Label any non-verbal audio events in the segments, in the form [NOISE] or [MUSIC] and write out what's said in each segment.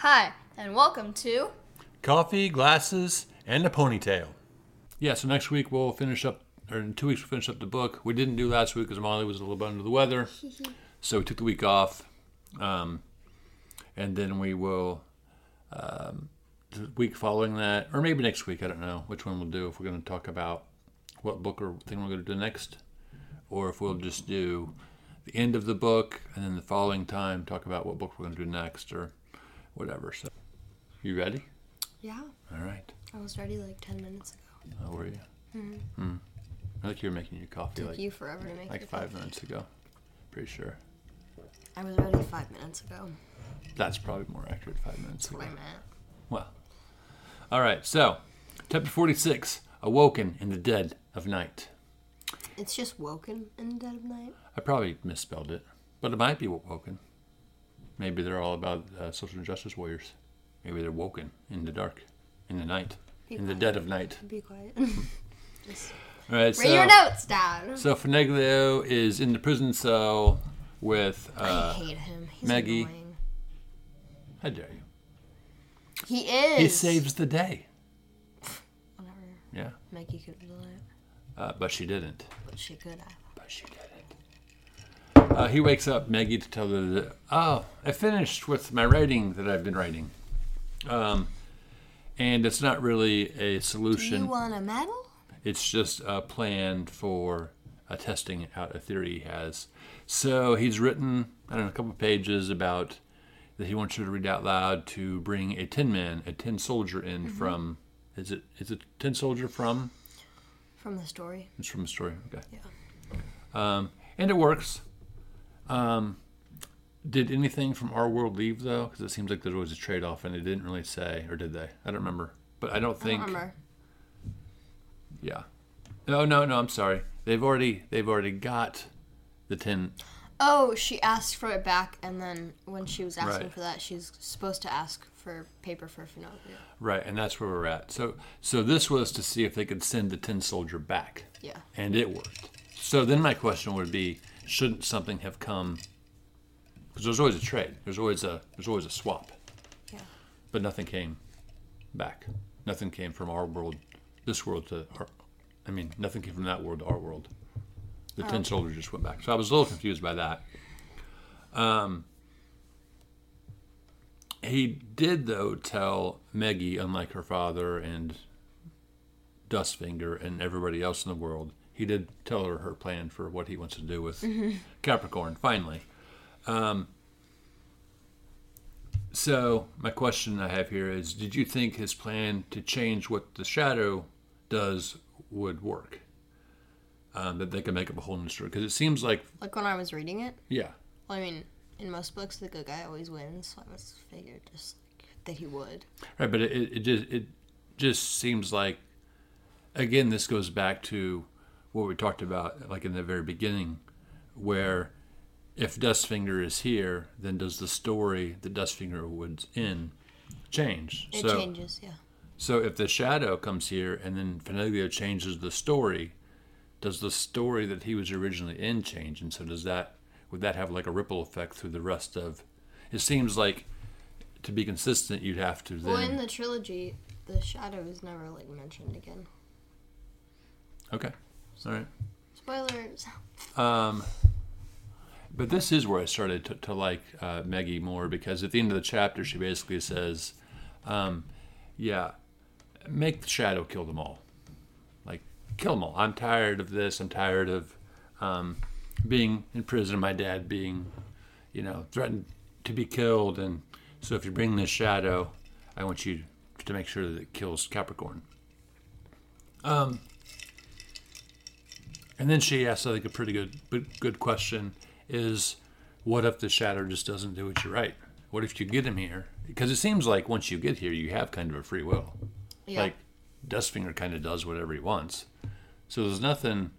Hi, and welcome to Coffee, glasses, and a ponytail. Yeah, so next week we'll finish up, or in two weeks we'll finish up the book. We didn't do last week because Molly was a little bit under the weather, [LAUGHS] so we took the week off, um, and then we will um, the week following that, or maybe next week. I don't know which one we'll do. If we're going to talk about what book or thing we're going to do next, or if we'll just do the end of the book and then the following time talk about what book we're going to do next, or whatever. So, you ready? Yeah, All right. I was ready like 10 minutes ago. How were you? Hmm. I think you were making your coffee Took like you forever to make like five coffee. minutes ago. Pretty sure. I was ready 5 minutes ago. That's probably more accurate. Five minutes That's ago. what I meant. Well. All right. So, chapter forty-six: Awoken in the dead of night. It's just woken in the dead of night. I probably misspelled it, but it might be woken. Maybe they're all about uh, social justice warriors. Maybe they're woken in the dark, in the night, Be in the dead of night. Be quiet. [LAUGHS] just All right. write So, your notes down. so Fenoglio is in the prison cell with. I Uh, hate him. He's Maggie. annoying. how dare you? He is. He saves the day. Whatever. Yeah, Maggie could do it, uh, but she didn't. but she could have. But she didn't. Uh, he wakes up Maggie to tell her that, oh, I finished with my writing that I've been writing. Um, and it's not really a solution. Do you want a medal? It's just a plan for uh, testing out a theory he has. So he's written, I don't know, a couple of pages about that he wants you to read out loud to bring a tin man, a tin soldier in from, is it, is it tin soldier from? From the story. It's from the story. Okay. Yeah. Um, and it works. Um, did anything from our world leave though? Because it seems like there was a trade-off, and they didn't really say, or did they? I don't remember. But I don't I think. don't remember. Yeah. No, no, no. I'm sorry. They've already they've already got the tin. Oh, she asked for it back, and then when she was asking Right. for that, she's supposed to ask for paper for Fenoglio. Right, and that's where we're at. So so this was to see if they could send the tin soldier back, Yeah. and it worked. So then my question would be, shouldn't something have come? Because there's always a trade. There's always a there's always a swap. Yeah. but nothing came back. Nothing came from our world, this world to our. I mean, nothing came from that world to our world. The Tin soldiers just went back. So I was a little confused by that. Um, he did, though, tell Meggie, unlike her father and Dustfinger and everybody else in the world, he did tell her her plan for what he wants to do with Capricorn, finally. Um, so, my question I have here is Did you think his plan to change what the shadow does would work? Um, that they could make up a whole new story? Because it seems like, Like when I was reading it. yeah, Well, I mean, in most books, the good guy always wins, so I must figured just like, that he would. right. But it, it, it just it just seems like, again, this goes back to what we talked about, like in the very beginning, where if Dustfinger is here, then does the story that Dustfinger was in change? It so, changes, yeah. So if the shadow comes here and then Fenoglio changes the story, does the story that he was originally in change? And so does that would that have like a ripple effect through the rest of? It seems like to be consistent, you'd have to then. Well, in the trilogy, the shadow is never like mentioned again. okay, all right. Spoilers. Um, but this is where I started to, to like uh, Maggie more because at the end of the chapter, she basically says, um, "Yeah, make the shadow kill them all. Like, kill them all. I'm tired of this. I'm tired of um, being in prison. My dad being, you know, threatened to be killed. And so, if you bring this shadow, I want you to make sure that it kills Capricorn." Um, and then she asked, I think, a pretty good good- good question: Is what if the shadow just doesn't do what you write? What if you get him here? Because it seems like once you get here, you have kind of a free will. Yeah. Like Dustfinger kind of does whatever he wants. So there's nothing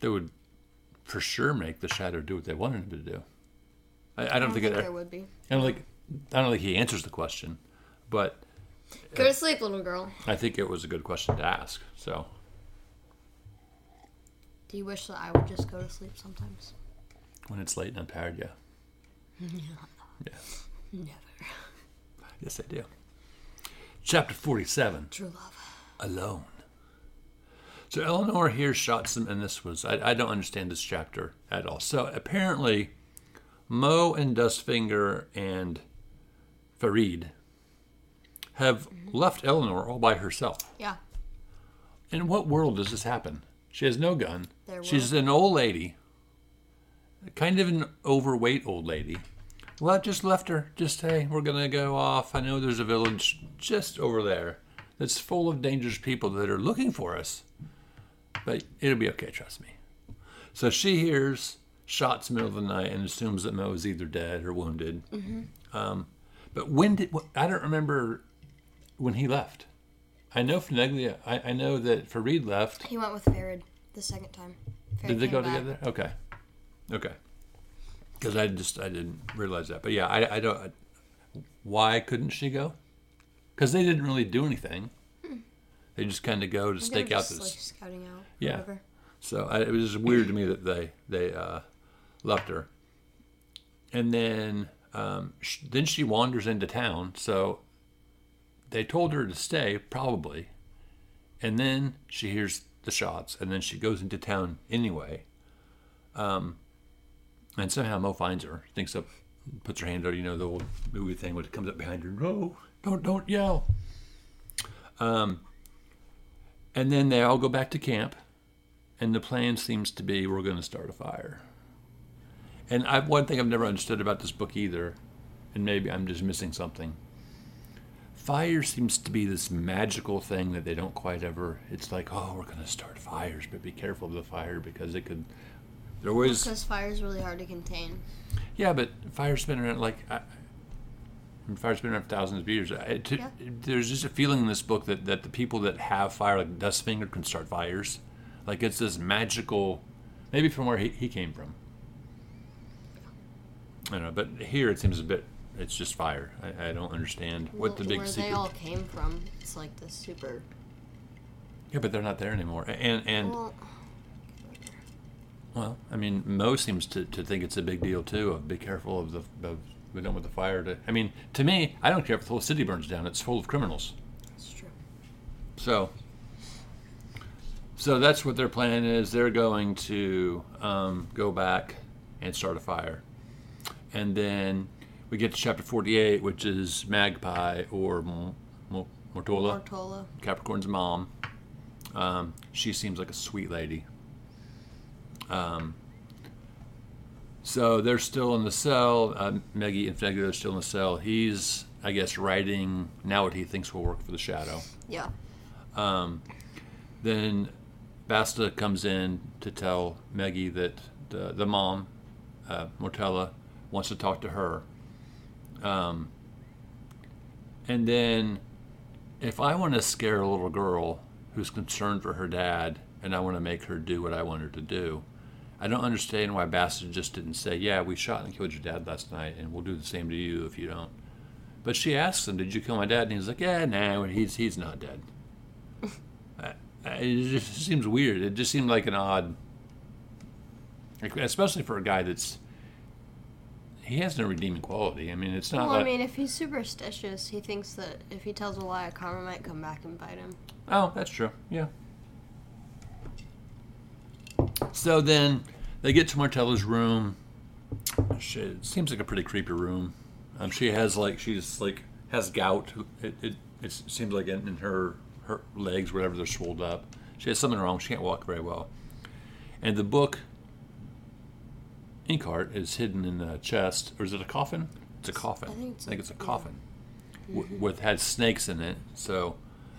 that would for sure make the shadow do what they wanted him to do. I, I don't, think, it. there would be. I don't think. I don't think he answers the question, but Go to sleep, little girl. I think it was a good question to ask. So Do you wish that I would just go to sleep sometimes? when it's late and I'm tired, yeah. [LAUGHS] Yeah. Never. Yes, I do. Chapter 47 True love. Alone. So Elinor hears shots, and this was, I, I don't understand this chapter at all. So apparently, Mo and Dustfinger and Farid have left Elinor all by herself. Yeah. In what world does this happen? She has no gun. There She's an old lady, kind of an overweight old lady. Well, I just left her. Just hey, we're gonna go off. I know there's a village just over there that's full of dangerous people that are looking for us, but it'll be okay. Trust me. So she hears shots in the middle of the night and assumes that Mo is either dead or wounded. Mm-hmm. Um, but when did I don't remember when he left. I know Fineglia. I, I know that Farid left. He went with Farid the second time. Farid Did they go back. together? Okay, okay. Because I just I didn't realize that. But yeah, I, I don't. Why couldn't she go? Because they didn't really do anything. They just kind of go to stake out this. like scouting out. Yeah. Whatever. So I, it was just weird to me that they they uh, left her. And then um, sh- then she wanders into town. So they told her to stay probably, and then she hears the shots, and then she goes into town anyway. Um, and somehow Mo finds her, thinks up, puts her hand out. You know the old movie thing when comes up behind her. No, don't don't yell. Um, and then they all go back to camp and the plan seems to be we're going to start a fire. And I've, one thing I've never understood about this book either, and maybe I'm just missing something. Fire seems to be this magical thing that they don't quite ever. It's like, oh, we're going to start fires, but be careful of the fire because it could. There was Because fire is really hard to contain. yeah, but fire's been around like. I, fire's been around for thousands of years. I, to, Yeah. There's just a feeling in this book that, that the people that have fire, like Dustfinger, can start fires. Like it's this magical, maybe from where he, he came from. I don't know, but here it seems a bit. It's just fire. I, I don't understand what the big where secret. they all came from, it's like the super. Yeah, but they're not there anymore. And and Well, well, I mean, Mo seems to, to think it's a big deal too. Of be careful of the of we don't want the fire to. I mean, to me, I don't care if the whole city burns down. It's full of criminals. it's true. So, so that's what their plan is. They're going to um, go back and start a fire, and then we get to chapter forty-eight, which is Magpie or Mo- Mo- Mortola, Mortola. Capricorn's mom. Um, she seems like a sweet lady. Um, so they're still in the cell. Uh, Meggie and Fegler are still in the cell. He's, I guess, writing now what he thinks will work for the Shadow. Yeah. Then Basta comes in to tell Meggie that the, the mom, uh, Mortola, wants to talk to her. Um, and then, if I want to scare a little girl who's concerned for her dad and I want to make her do what I want her to do, I don't understand why Basta just didn't say, Yeah, we shot and killed your dad last night and we'll do the same to you if you don't. But she asks him, Did you kill my dad? And he's like, Yeah, nah, he's, he's not dead. [LAUGHS] It just seems weird. It just seemed like an odd, especially for a guy that's he has no redeeming quality. I mean, it's not Well, I mean, if he's superstitious, he thinks that if he tells a lie, karma might come back and bite him. oh, that's true. Yeah. So then they get to Mortola's room. She, it seems like a pretty creepy room. Um, she has like she's like has gout. It, it, it seems like in, in her her legs, whatever, they're swelled up. She has something wrong. She can't walk very well. And the book Inkheart is hidden in a chest, or is it a coffin? It's a coffin. I think it's a- it's a yeah. coffin w- with had snakes in it. So,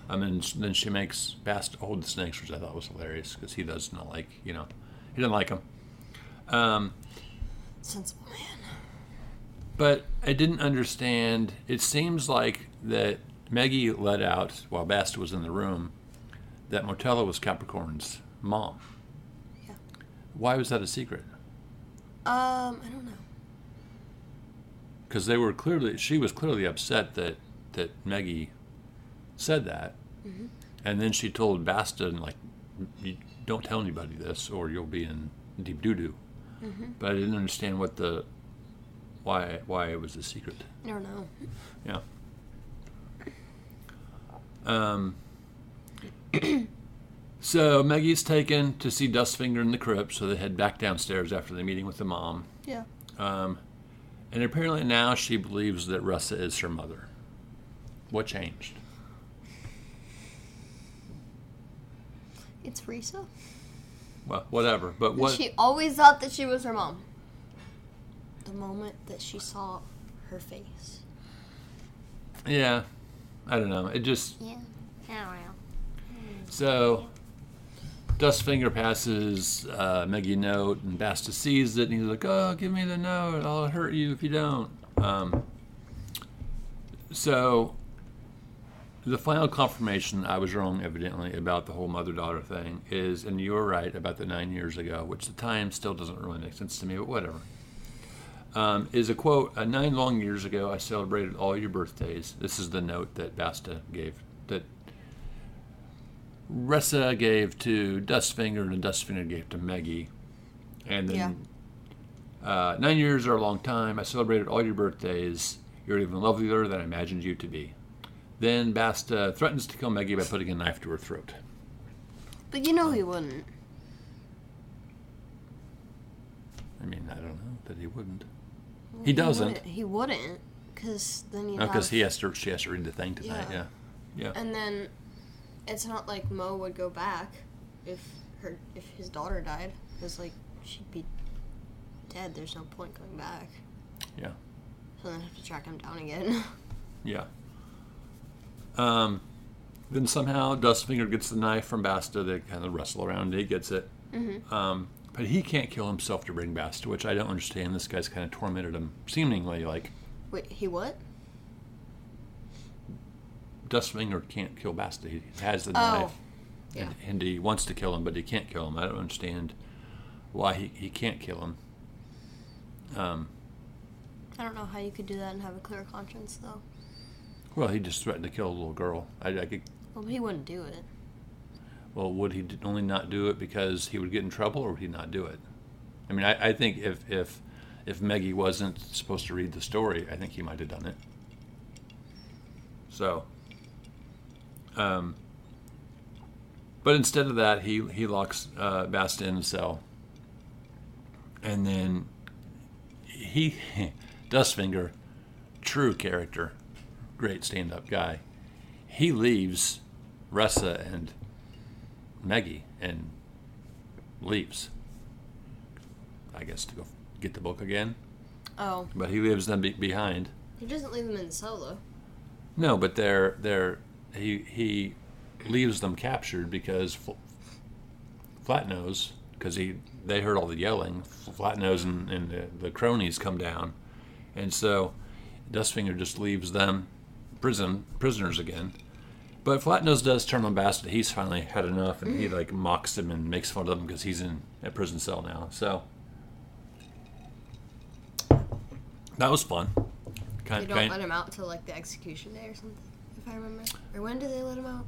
I mean, then she makes Bast hold the snakes, which I thought was hilarious because he does not like, you know, he doesn't like them. Um, Sensible man. but I didn't understand. It seems like that Maggie let out while Bast was in the room that Mortola was Capricorn's mom. Yeah. Why was that a secret? Um, I don't know. because they were clearly she was clearly upset that that Maggie said that, and then she told Baston like, "Don't tell anybody this, or you'll be in deep doo doo." But I didn't understand what the why why it was a secret. I don't know. Yeah. Um, [CLEARS THROAT] so Maggie's taken to see Dustfinger in the crypt, so they head back downstairs after the meeting with the mom. Yeah. Um, and apparently now she believes that Russa is her mother. What changed? It's Risa. Well, whatever. But what? She always thought that she was her mom. The moment that she saw her face. Yeah, I don't know. It just Yeah. I don't know. so. Dustfinger passes uh, a note, and Basta sees it, and he's like, "Oh, give me the note. I'll hurt you if you don't." Um, so, the final confirmation I was wrong, evidently, about the whole mother-daughter thing is, and you were right about the nine years ago, which the time still doesn't really make sense to me, but whatever. Um, is a quote: uh, "Nine long years ago, I celebrated all your birthdays." This is the note that Basta gave that Resa gave to Dustfinger and Dustfinger gave to Maggie. And then uh, nine years are a long time. I celebrated all your birthdays. You're even lovelier than I imagined you to be. Then Basta threatens to kill Maggie by putting a knife to her throat. But you know he wouldn't. I mean, I don't know that he wouldn't. He doesn't. wouldn't- He wouldn't, because then you. Because he has to. She has to read the thing tonight. Yeah. Yeah. Yeah. And then, it's not like Mo would go back if her if his daughter died, because like she'd be dead. There's no point going back. Yeah. So then I have to track him down again. [LAUGHS] Yeah. Um, then somehow Dustfinger gets the knife from Basta. They kind of wrestle around. He gets it. Mm-hmm. Um, but he can't kill himself to bring Basta, which I don't understand. This guy's kind of tormented him, seemingly like Wait, he what? Dustfinger can't kill Basta. He has the Oh. knife. Yeah. And, and he wants to kill him, but he can't kill him. I don't understand why he, he can't kill him. Um, I don't know how you could do that and have a clear conscience, though. well, he just threatened to kill a little girl. I, I could, Well, he wouldn't do it. well, would he only not do it because he would get in trouble, or would he not do it? I mean, I, I think if if if Meggie wasn't supposed to read the story, I think he might have done it. So, um, but instead of that, he he locks uh, Basta in a cell, and then he [LAUGHS] Dustfinger, true character, great stand-up guy. He leaves Resa and Maggie and leaves. I guess to go get the book again, Oh, but he leaves them be- behind. he doesn't leave them in the cell though. No, but they're they're he he leaves them captured because Fl- Flatnose because he they heard all the yelling. Flatnose and, and the, the cronies come down, and so Dustfinger just leaves them prison prisoners again. But Flatnose does turn on Bastard. He's finally had enough, and he mm. like mocks him and makes fun of him because he's in a prison cell now. So that was fun. They Kind, don't kind, let him out till like the execution day or something, I remember. Or when did they let him out?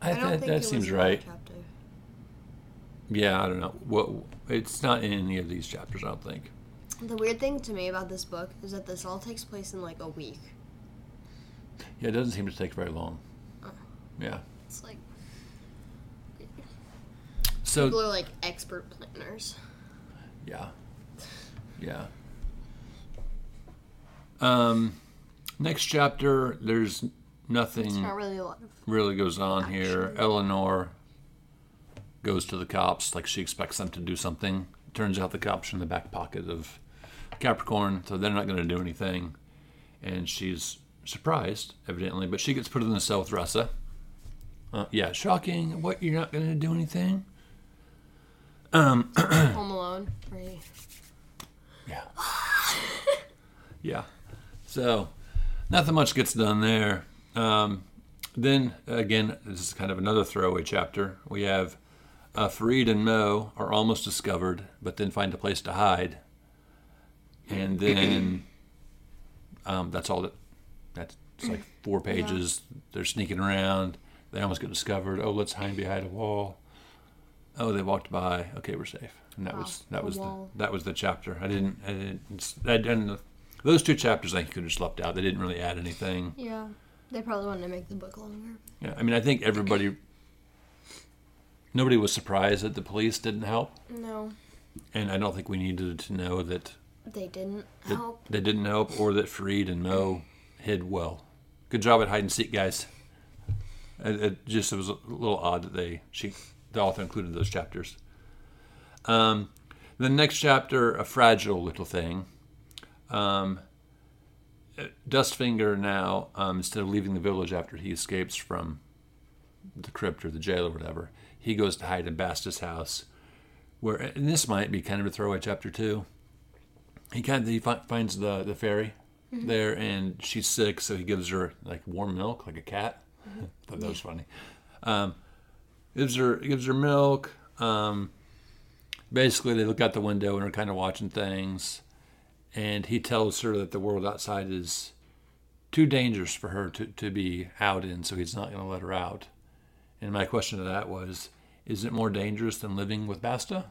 I, I don't that, think that it seems was in that right. Chapter. Yeah, I don't know. Well, it's not in any of these chapters. I don't think. The weird thing to me about this book is that this all takes place in like a week. Yeah, it doesn't seem to take very long. Oh. Yeah. It's like so people are like expert planners. yeah, yeah. Um, next chapter, there's nothing not really a lot of. really goes on here. Elinor goes to the cops like she expects them to do something. Turns out the cops are in the back pocket of Capricorn, so they're not going to do anything. And she's surprised, evidently, but she gets put in the cell with Resa. Uh, yeah, shocking. What? You're not going to do anything? Um, [CLEARS THROAT] Home Alone, he Yeah. [LAUGHS] yeah. So, nothing much gets done there. Um, then, again, this is kind of another throwaway chapter. We have uh, Farid and Mo are almost discovered, but then find a place to hide. And then [CLEARS THROAT] um, that's all that. That's it's like four pages. They're sneaking around. They almost get discovered. Oh, let's hide behind a wall. Oh, they walked by. Okay, we're safe. And that Wow, was that was the, that was the chapter. I didn't. I didn't. I didn't those two chapters I could have just left out. They didn't really add anything. Yeah. They probably wanted to make the book longer. Yeah, I mean, I think everybody, nobody was surprised that the police didn't help, No, and I don't think we needed to know that, they didn't that help. they didn't help or that Farid and Mo hid well. Good job at hide and seek, guys. It, it just it was a little odd that they she the author included those chapters. Um, the next chapter, a fragile little thing. Um, Dustfinger now, um, instead of leaving the village after he escapes from the crypt or the jail or whatever, he goes to hide in Basta's house. Where and this might be kind of a throwaway chapter too. He kind of he fi- finds the the fairy there, and she's sick, so he gives her like warm milk, like a cat. [LAUGHS] Thought that was funny. Um, gives her gives her milk. Um, basically, they look out the window and are kind of watching things and he tells her that the world outside is too dangerous for her to, to be out in, so he's not going to let her out. And my question to that was, is it more dangerous than living with Basta?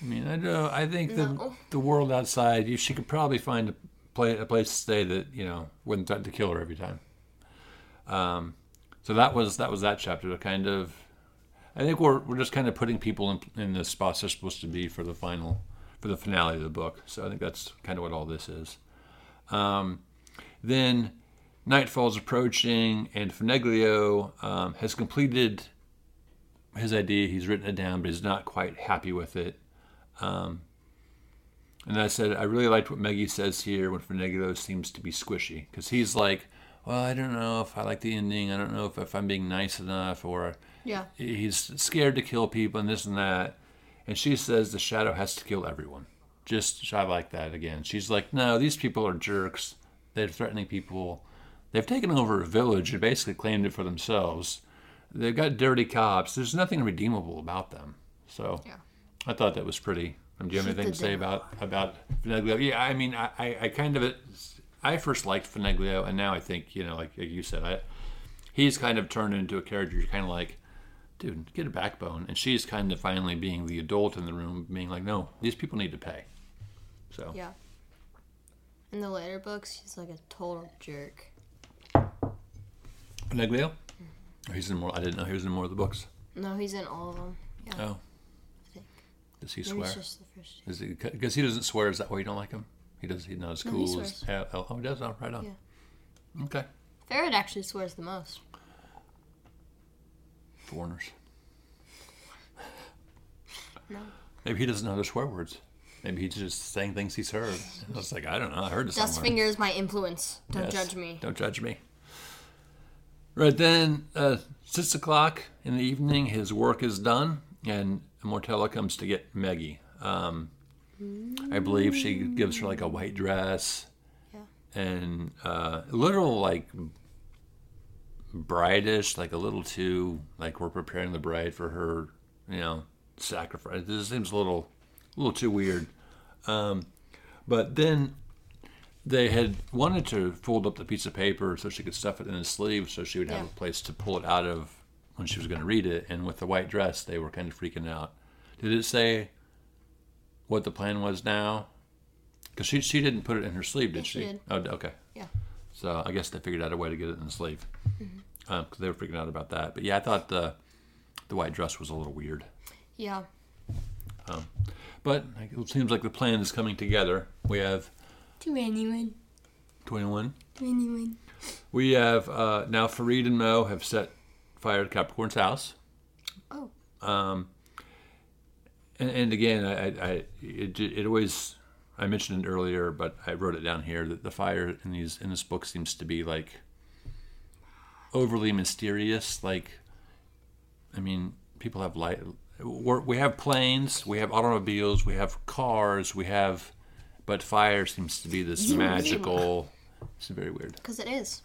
I mean, I know. I think the No. the world outside, you, she could probably find a, play, a place to stay that you know wouldn't threaten to kill her every time. Um, so that was that was that chapter. To kind of, I think we're we're just kind of putting people in in the spots they're supposed to be for the final for the finale of the book. So I think that's kind of what all this is. Um, then nightfall's approaching, and Fenoglio um, has completed his idea. He's written it down, but he's not quite happy with it. Um, and I said, I really liked what Meggie says here when Fenoglio seems to be squishy. Because he's like, well, I don't know if I like the ending. I don't know if, if I'm being nice enough, or Yeah. he's scared to kill people and this and that. And she says the shadow has to kill everyone. Just I like that again. She's like, no, these people are jerks. They're threatening people. They've taken over a village and basically claimed it for themselves. They've got dirty cops. There's nothing redeemable about them. So Yeah. I thought that was pretty. Um, do you have anything to say about about Fenoglio? Yeah, I mean, I, I, I kind of I first liked Fenoglio, and now I think you know, like, like you said, I he's kind of turned into a character. You're kind of like, dude, get a backbone. And she's kind of finally being the adult in the room, being like, no, these people need to pay. So Yeah. In the later books, he's like a total jerk. Fenoglio, Oh, he's in more. I didn't know he was in more of the books. No, he's in all of them. Yeah. Oh, I think. does he Maybe swear? it's just the first two. Is he because he doesn't swear? Is that why you don't like him? He does. He knows No, he cool as. swears. Oh, oh, he does. Oh, right on. Yeah. Okay. Ferret actually swears the most. Foreigners. No. Maybe he doesn't know the swear words. Maybe he's just saying things he's heard. I was like, I don't know. I heard it somewhere. Dustfinger is my influence. Don't Yes. judge me. Don't judge me. Right then, uh, six o'clock in the evening, his work is done, and Mortola comes to get Meggie. Um, I believe she gives her like a white dress Yeah. and uh, little like bridish, like a little too like we're preparing the bride for her, you know, sacrifice. This seems a little, a little too weird. Um, but then they had wanted to fold up the piece of paper so she could stuff it in a sleeve so she would have Yeah. a place to pull it out of when she was going to read it. And with the white dress, they were kind of freaking out. Did it say what the plan was now? Because she, she didn't put it in her sleeve, did Yeah, she she? did. Oh, okay. Yeah. So I guess they figured out a way to get it in the sleeve because Mm-hmm. they were freaking out about that. But yeah, I thought the the white dress was a little weird. Yeah. But it seems like the plan is coming together. We have To anyone. 21. To anyone. We have uh, now Farid and Mo have set fire to Capricorn's house. Oh. Um, and, and again, I, I, I it, it always I mentioned it earlier, but I wrote it down here that the fire in these in this book seems to be like overly mysterious. Like, I mean, people have light. We're, we have planes, we have automobiles, we have cars, we have, but fire seems to be this [LAUGHS] magical. It's very weird. Because it is.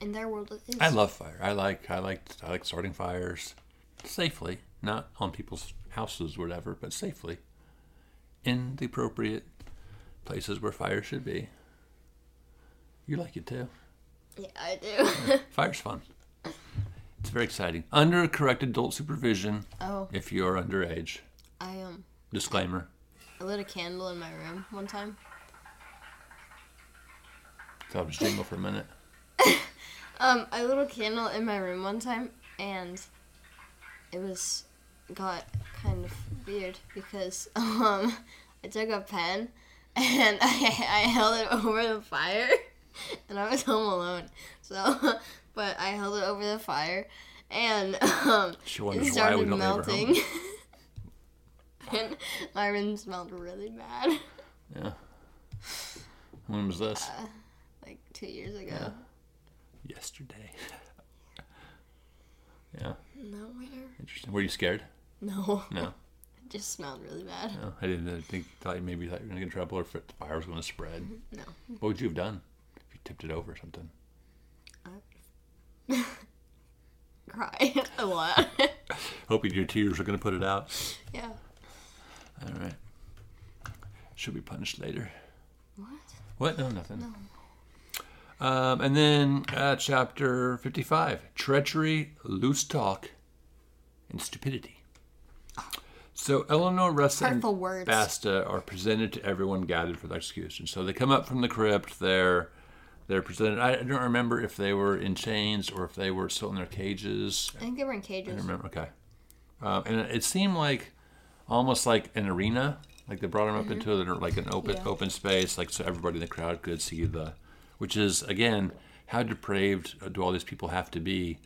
In their world, it is. I love fire. I like I like I like starting fires safely, not on people's houses or whatever, but safely in the appropriate places where fire should be. You like it too. Yeah, I do. Fire's fun. It's very exciting. Under correct adult supervision oh, if you're underage. I um, Disclaimer. I lit a candle in my room one time. Thought it was jingle for a minute. [LAUGHS] Um, I lit a candle in my room one time, and it was got kind of weird because [LAUGHS] um, I took a pen and [LAUGHS] I, I held it over the fire, [LAUGHS] and I was home alone. So, [LAUGHS] but I held it over the fire, and [LAUGHS] um, She it started don't leave her melting. and my room smelled really bad, Yeah. When was this? like two years ago. Yeah. Yesterday. yeah, No, where? interesting. Were you scared? No, No. it just smelled really bad. No, I didn't uh, think. Thought you maybe thought you were gonna get in trouble, or if the fire was gonna spread. No. What would you have done tipped it over or something? [LAUGHS] Cry [LAUGHS] a lot. [LAUGHS] Hoping your tears are gonna put it out. yeah. All right. Should be punished later. What? What? No, nothing. No. Um, and then uh, chapter 55 Treachery, Loose Talk, and Stupidity. So Elinor, Russa, and words. Basta are presented to everyone gathered for the execution. So they come up from the crypt. They're they're presented. I don't remember if they were in chains or if they were still in their cages. I think they were in I cages. don't remember. Okay. Um, and it seemed like almost like an arena. Like they brought them up into the, like an open Mm-hmm. Yeah. open space, like so everybody in the crowd could see the. Which is again, how depraved do all these people have to be,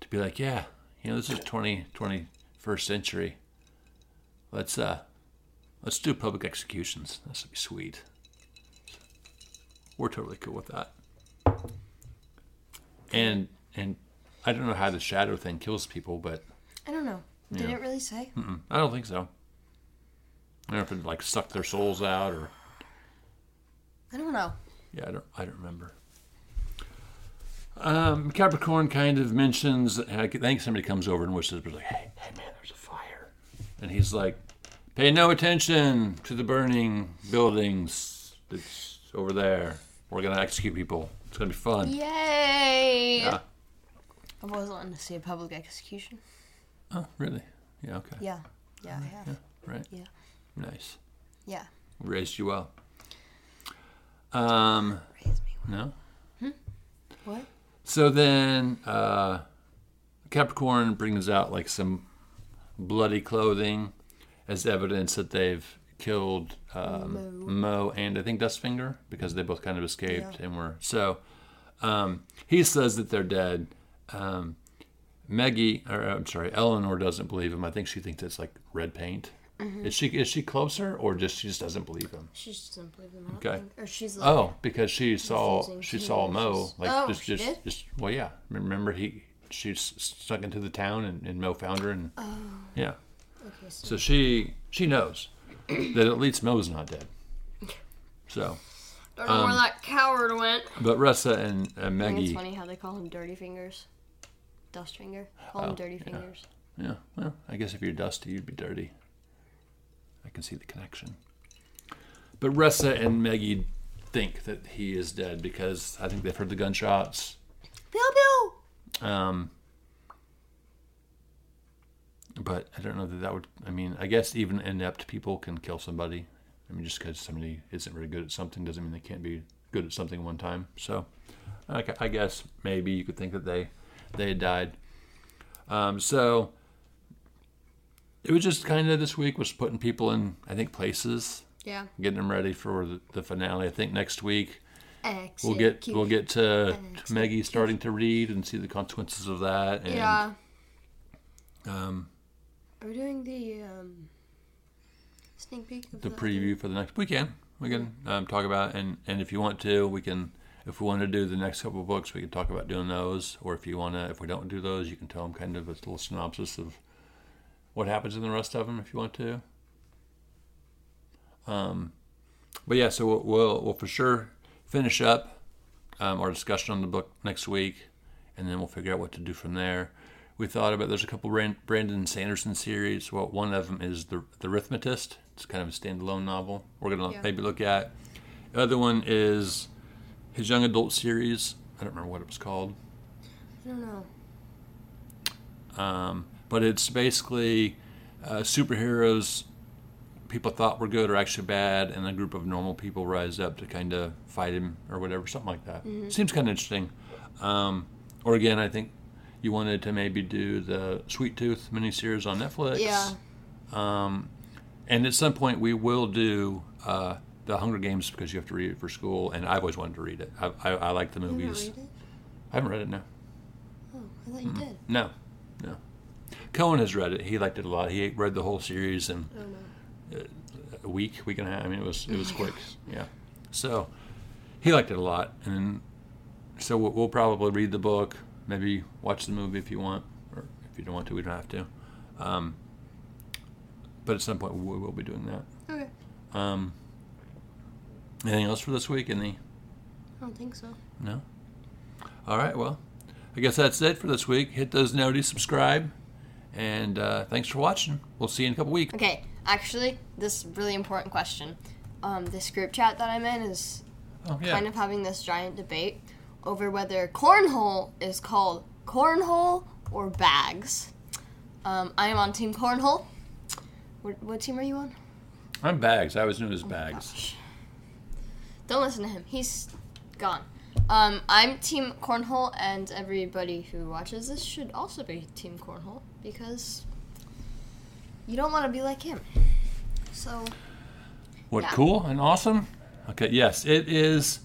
to be like, yeah, you know, this is 20, 21st century. Let's uh, let's do public executions. This would be sweet. We're totally cool with that. And and I don't know how the shadow thing kills people, but I don't know. Did Yeah. it really say? Mm, I don't think so. I don't know if it like sucked their souls out or I don't know. yeah, I don't I don't remember. Um, Capricorn kind of mentions I think somebody comes over and whispers like, "Hey, hey man, there's a fire," and he's like, "Pay no attention to the burning buildings that's over there. We're gonna execute people. It's gonna be fun." Yay! Yeah. I was wanting to see a public execution. Oh, really? Yeah. Okay. Yeah. Yeah, I have. Right. Yeah. Nice. Yeah. Raised you well. Um, Raise me. no. Hmm? What? So then uh, Capricorn brings out like some bloody clothing as evidence that they've killed um, Mo. and I think Dustfinger because they both kind of escaped Yeah. and were so. Um, he says that they're dead. Um, Maggie, or I'm sorry, Elinor doesn't believe him. I think she thinks it's like red paint. Is she is she closer or just she just doesn't believe him? She just doesn't believe him. Okay. thing. Or she's like, Oh, because she saw she saw Mo like Oh, just just did? just well yeah. Remember he she stuck into the town and, and Mo found her and Oh. yeah. okay, so, So she she knows that at least Mo's not dead. So, don't know where that coward went. but Resa and, and I think Maggie, it's funny how they call him Dirty Fingers. Dust Finger. Call Oh, him Dirty yeah. Fingers. yeah. Well, I guess if you're dusty, you'd be dirty. I can see the connection. But Resa and Maggie think that he is dead because I think they've heard the gunshots. Pew pew! Um, but I don't know that that would. I mean, I guess even inept people can kill somebody. I mean, just because somebody isn't very good at something doesn't mean they can't be good at something one time. So, I, I guess maybe you could think that they they had died. Um, so it was just kind of this week was putting people in I think places, Yeah. getting them ready for the, the finale. I think next week Execute. we'll get we'll get to. Maggie starting to read and see the consequences of that. And, Yeah. Um, Are we doing the um, sneak peek of the preview for the next. We can we can um, talk about and and if you want to, we can. If we want to do the next couple of books, we can talk about doing those. Or if you want to, if we don't do those, you can tell them kind of a little synopsis of what happens in the rest of them if you want to. Um, but yeah, so we'll we'll, we'll for sure finish up um, our discussion on the book next week, and then we'll figure out what to do from there. We thought about there's a couple Brandon Sanderson series. Well, one of them is the the Arithmetist. It's kind of a standalone novel. We're gonna Yeah. maybe look at. The other one is his young adult series. I don't remember what it was called. I don't know. Um, but it's basically uh, superheroes people thought were good are actually bad, and a group of normal people rise up to kind of fight him or whatever, something like that. Seems kind of interesting. Um, or again, I think you wanted to maybe do the Sweet Tooth miniseries on Netflix. Yeah. Um, and at some point, we will do uh, the Hunger Games because you have to read it for school, and I've always wanted to read it. I, I, I like the You movies. read it? I haven't read it now. Oh, I thought you did. No, no. Cohen has read it. He liked it a lot. He read the whole series in Oh no. a week, week and a half. I mean, it was it was my quick. gosh. [LAUGHS] Yeah. So he liked it a lot, and so we'll, we'll probably read the book, maybe watch the movie if you want, or if you don't want to, we don't have to. Um, but at some point, we will be doing that. Okay. Um, anything else for this week? Any? I don't think so. No. All right. Well, I guess that's it for this week. Hit those noties, subscribe, and uh, thanks for watching. We'll see you in a couple weeks. Okay, actually, this really important question. Um, this group chat that I'm in is Oh yeah. kind of having this giant debate over whether cornhole is called cornhole or bags. Um, I am on Team Cornhole. What, what team are you on? I'm bags. I was known it Oh as bags. Don't listen to him. He's gone. Um, I'm Team Cornhole, and everybody who watches this should also be Team Cornhole because you don't want to be like him. So, What Yeah. cool and awesome? Okay, yes, it is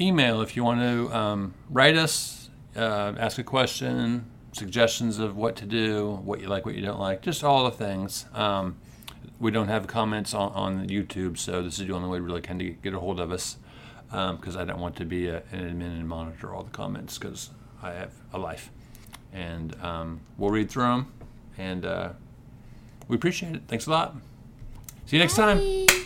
email if you want to um, write us, uh, ask a question, suggestions of what to do, what you like, what you don't like, just all the things. Um, we don't have comments on, on YouTube, so this is the only way to really kind of get a hold of us because I don't want to be a, an admin and monitor all the comments because I have a life. And um, we'll read through them, and uh, we appreciate it. Thanks a lot. See you next time. Bye.